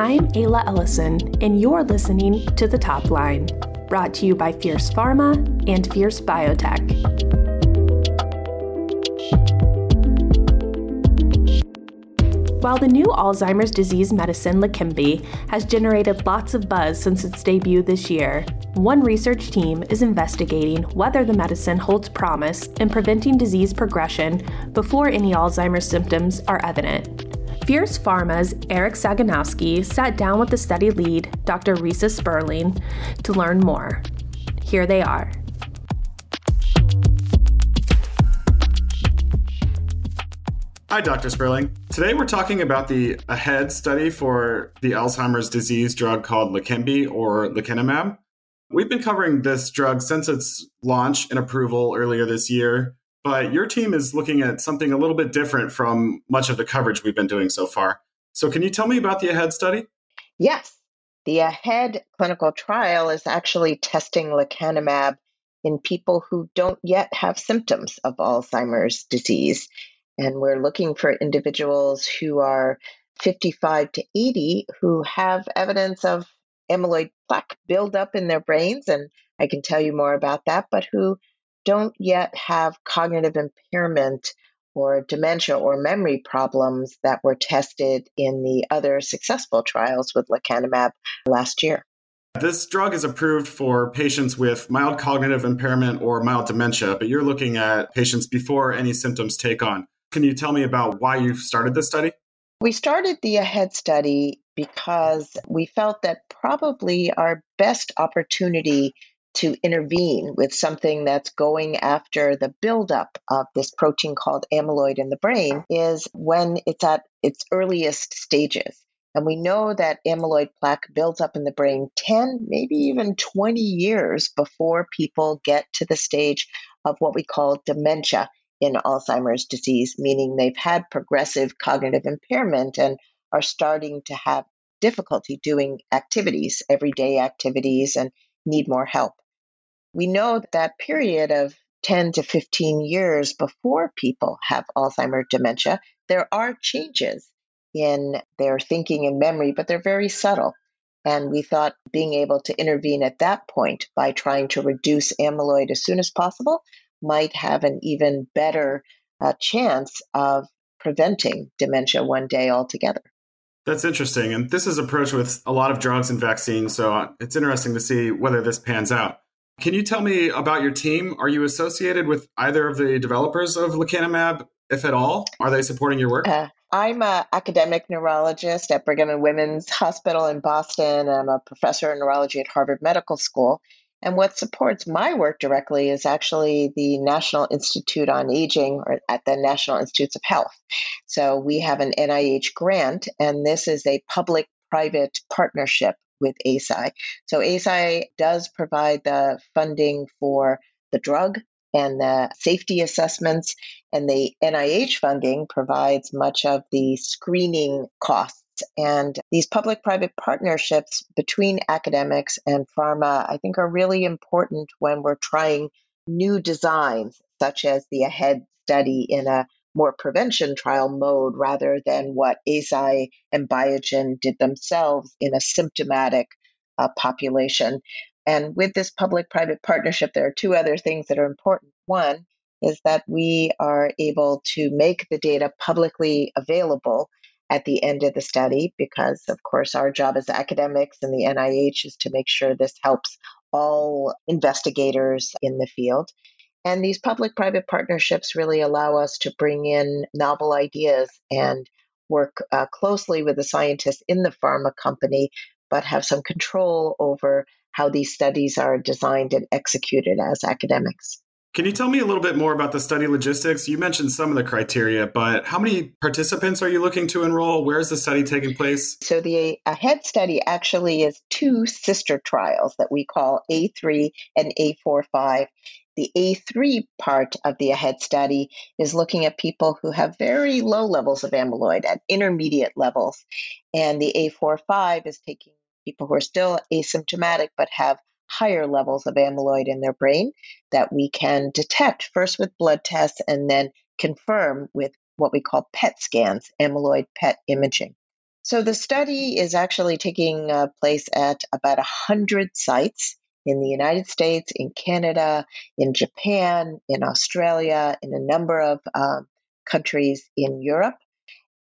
I'm Ayla Ellison, and you're listening to The Top Line, brought to you by Fierce Pharma and Fierce Biotech. While the new Alzheimer's disease medicine, Leqembi, has generated lots of buzz since its debut this year, one research team is investigating whether the medicine holds promise in preventing disease progression before any Alzheimer's symptoms are evident. Fierce Pharma's Eric Sagonowsky sat down with the study lead, Dr. Reisa Sperling, to learn more. Here they are. Hi, Dr. Sperling. Today we're talking about the AHEAD study for the Alzheimer's disease drug called Leqembi or lecanemab. We've been covering this drug since its launch and approval earlier this year, but your team is looking at something a little bit different from much of the coverage we've been doing so far. So, can you tell me about the AHEAD study? Yes. The AHEAD clinical trial is actually testing lecanemab in people who don't yet have symptoms of Alzheimer's disease. And we're looking for individuals who are 55 to 80 who have evidence of amyloid plaque buildup in their brains. And I can tell you more about that, but who don't yet have cognitive impairment or dementia or memory problems that were tested in the other successful trials with lecanemab last year. This drug is approved for patients with mild cognitive impairment or mild dementia, but you're looking at patients before any symptoms take on. Can you tell me about why you started this study? We started the AHEAD study because we felt that probably our best opportunity to intervene with something that's going after the buildup of this protein called amyloid in the brain is when it's at its earliest stages. And we know that amyloid plaque builds up in the brain 10, maybe even 20 years before people get to the stage of what we call dementia in Alzheimer's disease, meaning they've had progressive cognitive impairment and are starting to have difficulty doing activities, everyday activities, and need more help. We know that, that period of 10 to 15 years before people have Alzheimer's dementia, there are changes in their thinking and memory, but they're very subtle. And we thought being able to intervene at that point by trying to reduce amyloid as soon as possible might have an even better uh, chance of preventing dementia one day altogether. That's interesting. And this is approached with a lot of drugs and vaccines. So uh, it's interesting to see whether this pans out. Can you tell me about your team? Are you associated with either of the developers of lecanemab, if at all? Are they supporting your work? Uh, I'm an academic neurologist at Brigham and Women's Hospital in Boston. I'm a professor in neurology at Harvard Medical School. And what supports my work directly is actually the National Institute on Aging or at the National Institutes of Health. So we have an NIH grant, and this is a public private partnership with Eisai. So Eisai does provide the funding for the drug and the safety assessments, and the NIH funding provides much of the screening costs and these public private partnerships between academics and pharma, I think, are really important when we're trying new designs, such as the AHEAD study in a more prevention trial mode rather than what Eisai and Biogen did themselves in a symptomatic uh, population. And with this public private partnership, there are two other things that are important. One is that we are able to make the data publicly available at the end of the study because, of course, our job as academics and the NIH is to make sure this helps all investigators in the field. And these public private partnerships really allow us to bring in novel ideas and work uh, closely with the scientists in the pharma company, but have some control over how these studies are designed and executed as academics. Can you tell me a little bit more about the study logistics? You mentioned some of the criteria, but how many participants are you looking to enroll? Where is the study taking place? So, the AHEAD study actually is two sister trials that we call A3 and A45. The A3 part of the AHEAD study is looking at people who have very low levels of amyloid at intermediate levels. And the A45 is taking people who are still asymptomatic but have higher levels of amyloid in their brain that we can detect first with blood tests and then confirm with what we call PET scans, amyloid PET imaging. So the study is actually taking uh, place at about 100 sites in the United States, in Canada, in Japan, in Australia, in a number of uh, countries in Europe.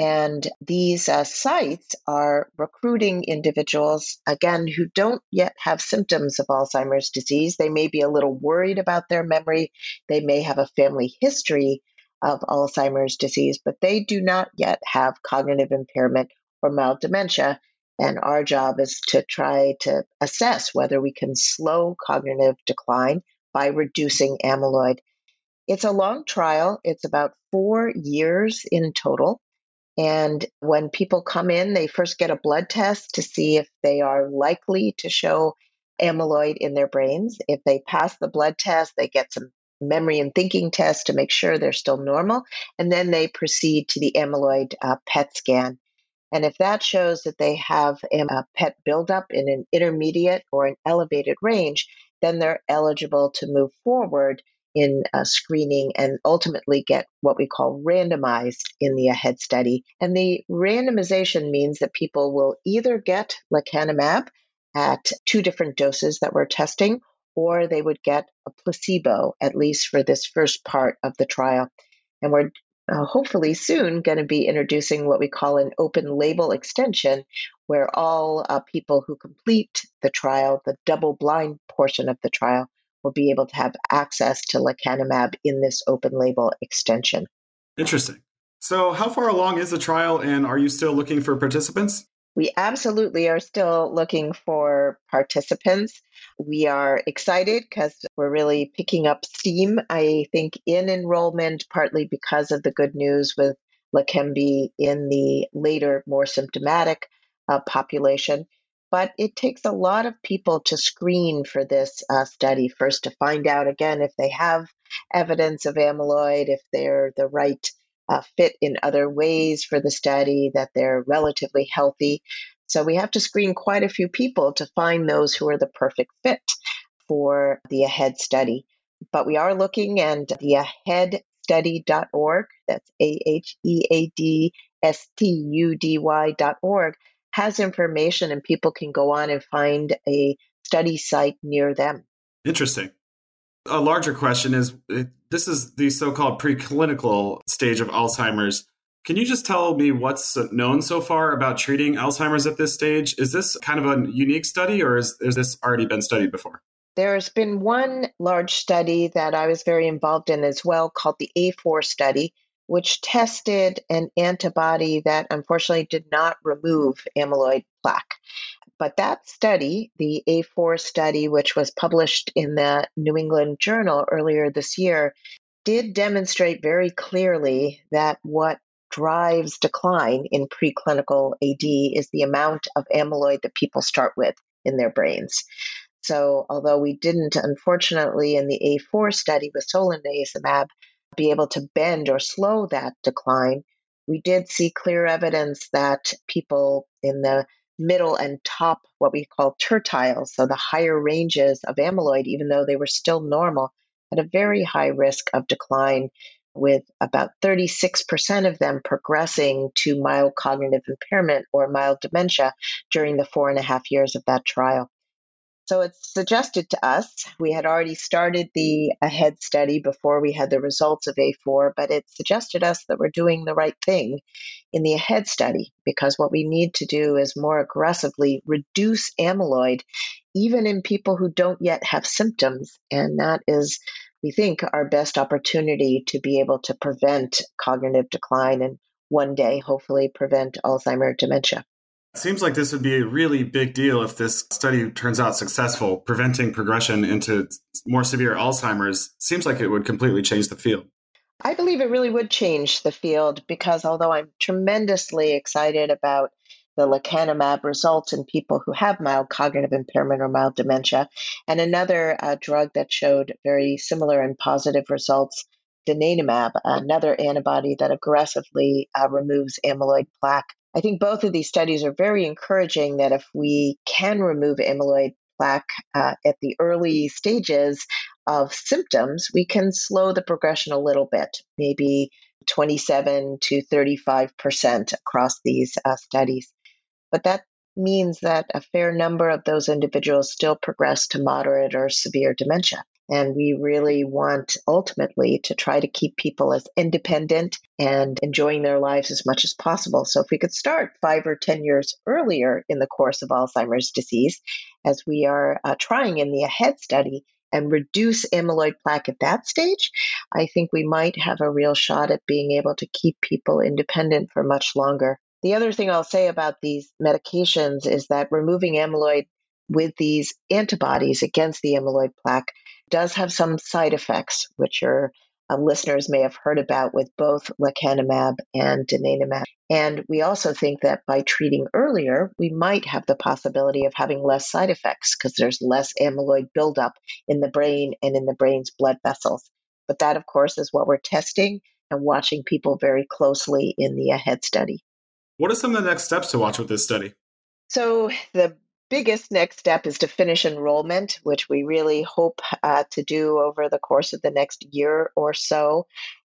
And these uh, sites are recruiting individuals, again, who don't yet have symptoms of Alzheimer's disease. They may be a little worried about their memory. They may have a family history of Alzheimer's disease, but they do not yet have cognitive impairment or mild dementia. And our job is to try to assess whether we can slow cognitive decline by reducing amyloid. It's a long trial, it's about four years in total. And when people come in, they first get a blood test to see if they are likely to show amyloid in their brains. If they pass the blood test, they get some memory and thinking tests to make sure they're still normal. And then they proceed to the amyloid uh, PET scan. And if that shows that they have a PET buildup in an intermediate or an elevated range, then they're eligible to move forward in screening and ultimately get what we call randomized in the AHEAD study. And the randomization means that people will either get lecanemab at two different doses that we're testing, or they would get a placebo, at least for this first part of the trial. And we're uh, hopefully soon going to be introducing what we call an open label extension, where all uh, people who complete the trial, the double blind portion of the trial, will be able to have access to lecanemab in this open label extension. Interesting. So, how far along is the trial, and are you still looking for participants? We absolutely are still looking for participants. We are excited because we're really picking up steam, I think, in enrollment, partly because of the good news with Leqembi in the later, more symptomatic uh, population. But it takes a lot of people to screen for this uh, study first to find out again if they have evidence of amyloid, if they're the right uh, fit in other ways for the study, that they're relatively healthy. So we have to screen quite a few people to find those who are the perfect fit for the AHEAD study. But we are looking, and the aheadstudy.org, that's A H E A D S T U D Y.org, has information, and people can go on and find a study site near them. Interesting. A larger question is eh, this is the so called preclinical stage of Alzheimer's. Can you just tell me what's known so far about treating Alzheimer's at this stage? Is this kind of a unique study or is, has this already been studied before? There's been one large study that I was very involved in as well called the A4 study, which tested an antibody that unfortunately did not remove amyloid plaque. But that study, the A4 study, which was published in the New England Journal earlier this year, did demonstrate very clearly that what drives decline in preclinical AD is the amount of amyloid that people start with in their brains. So, although we didn't, unfortunately, in the A4 study with solanezumab, be able to bend or slow that decline, we did see clear evidence that people in the middle and top, what we call tertiles, so the higher ranges of amyloid, even though they were still normal, had a very high risk of decline, with about 36% of them progressing to mild cognitive impairment or mild dementia during the four and a half years of that trial. So it's suggested to us, we had already started the AHEAD study before we had the results of A4, but it suggested us that we're doing the right thing in the AHEAD study because what we need to do is more aggressively reduce amyloid even in people who don't yet have symptoms. And that is, we think, our best opportunity to be able to prevent cognitive decline and one day, hopefully, prevent Alzheimer dementia. Seems like this would be a really big deal if this study turns out successful, preventing progression into more severe Alzheimer's. Seems like it would completely change the field. I believe it really would change the field because although I'm tremendously excited about the lecanemab results in people who have mild cognitive impairment or mild dementia, and another uh, drug that showed very similar and positive results, donanemab, another antibody that aggressively uh, removes amyloid plaque I think both of these studies are very encouraging that if we can remove amyloid plaque uh, at the early stages of symptoms, we can slow the progression a little bit, maybe 27 to 35% across these uh, studies. but that means that a fair number of those individuals still progress to moderate or severe dementia. And we really want ultimately to try to keep people as independent and enjoying their lives as much as possible. So, if we could start five or 10 years earlier in the course of Alzheimer's disease, as we are uh, trying in the AHEAD study, and reduce amyloid plaque at that stage, I think we might have a real shot at being able to keep people independent for much longer. The other thing I'll say about these medications is that removing amyloid with these antibodies against the amyloid plaque does have some side effects, which your uh, listeners may have heard about with both lecanemab and donanemab. And we also think that by treating earlier, we might have the possibility of having less side effects because there's less amyloid buildup in the brain and in the brain's blood vessels. But that, of course, is what we're testing and watching people very closely in the AHEAD study. What are some of the next steps to watch with this study? So, the biggest next step is to finish enrollment, which we really hope uh, to do over the course of the next year or so.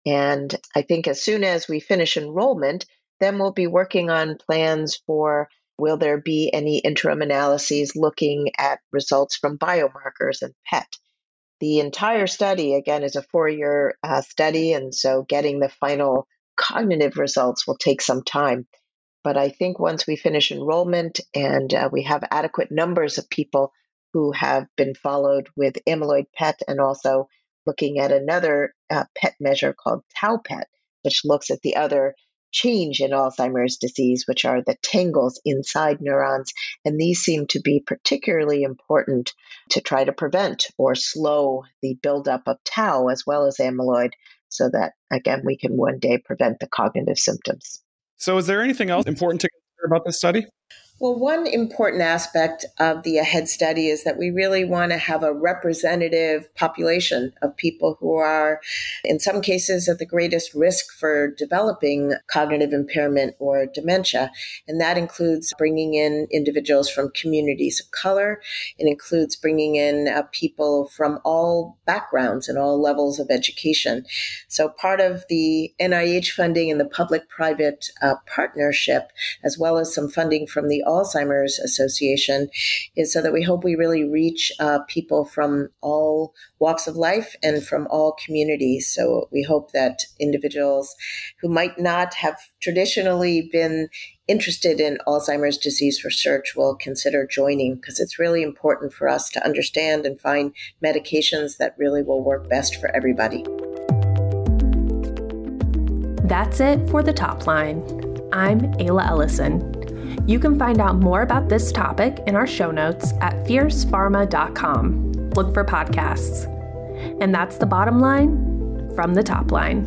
And I think as soon as we finish enrollment, then we'll be working on plans for will there be any interim analyses looking at results from biomarkers and PET. The entire study, again, is a four year uh, study, and so getting the final cognitive results will take some time. But I think once we finish enrollment and uh, we have adequate numbers of people who have been followed with amyloid PET and also looking at another uh, PET measure called tau PET, which looks at the other change in Alzheimer's disease, which are the tangles inside neurons. And these seem to be particularly important to try to prevent or slow the buildup of tau as well as amyloid so that, again, we can one day prevent the cognitive symptoms. So, is there anything else important to consider about this study? Well, one important aspect of the AHEAD study is that we really want to have a representative population of people who are, in some cases, at the greatest risk for developing cognitive impairment or dementia. And that includes bringing in individuals from communities of color. It includes bringing in uh, people from all backgrounds and all levels of education. So part of the NIH funding and the public private uh, partnership, as well as some funding from the Alzheimer's Association is so that we hope we really reach uh, people from all walks of life and from all communities. So we hope that individuals who might not have traditionally been interested in Alzheimer's disease research will consider joining because it's really important for us to understand and find medications that really will work best for everybody. That's it for the top line. I'm Ayla Ellison. You can find out more about this topic in our show notes at fiercepharma.com. Look for podcasts. And that's the bottom line from the top line.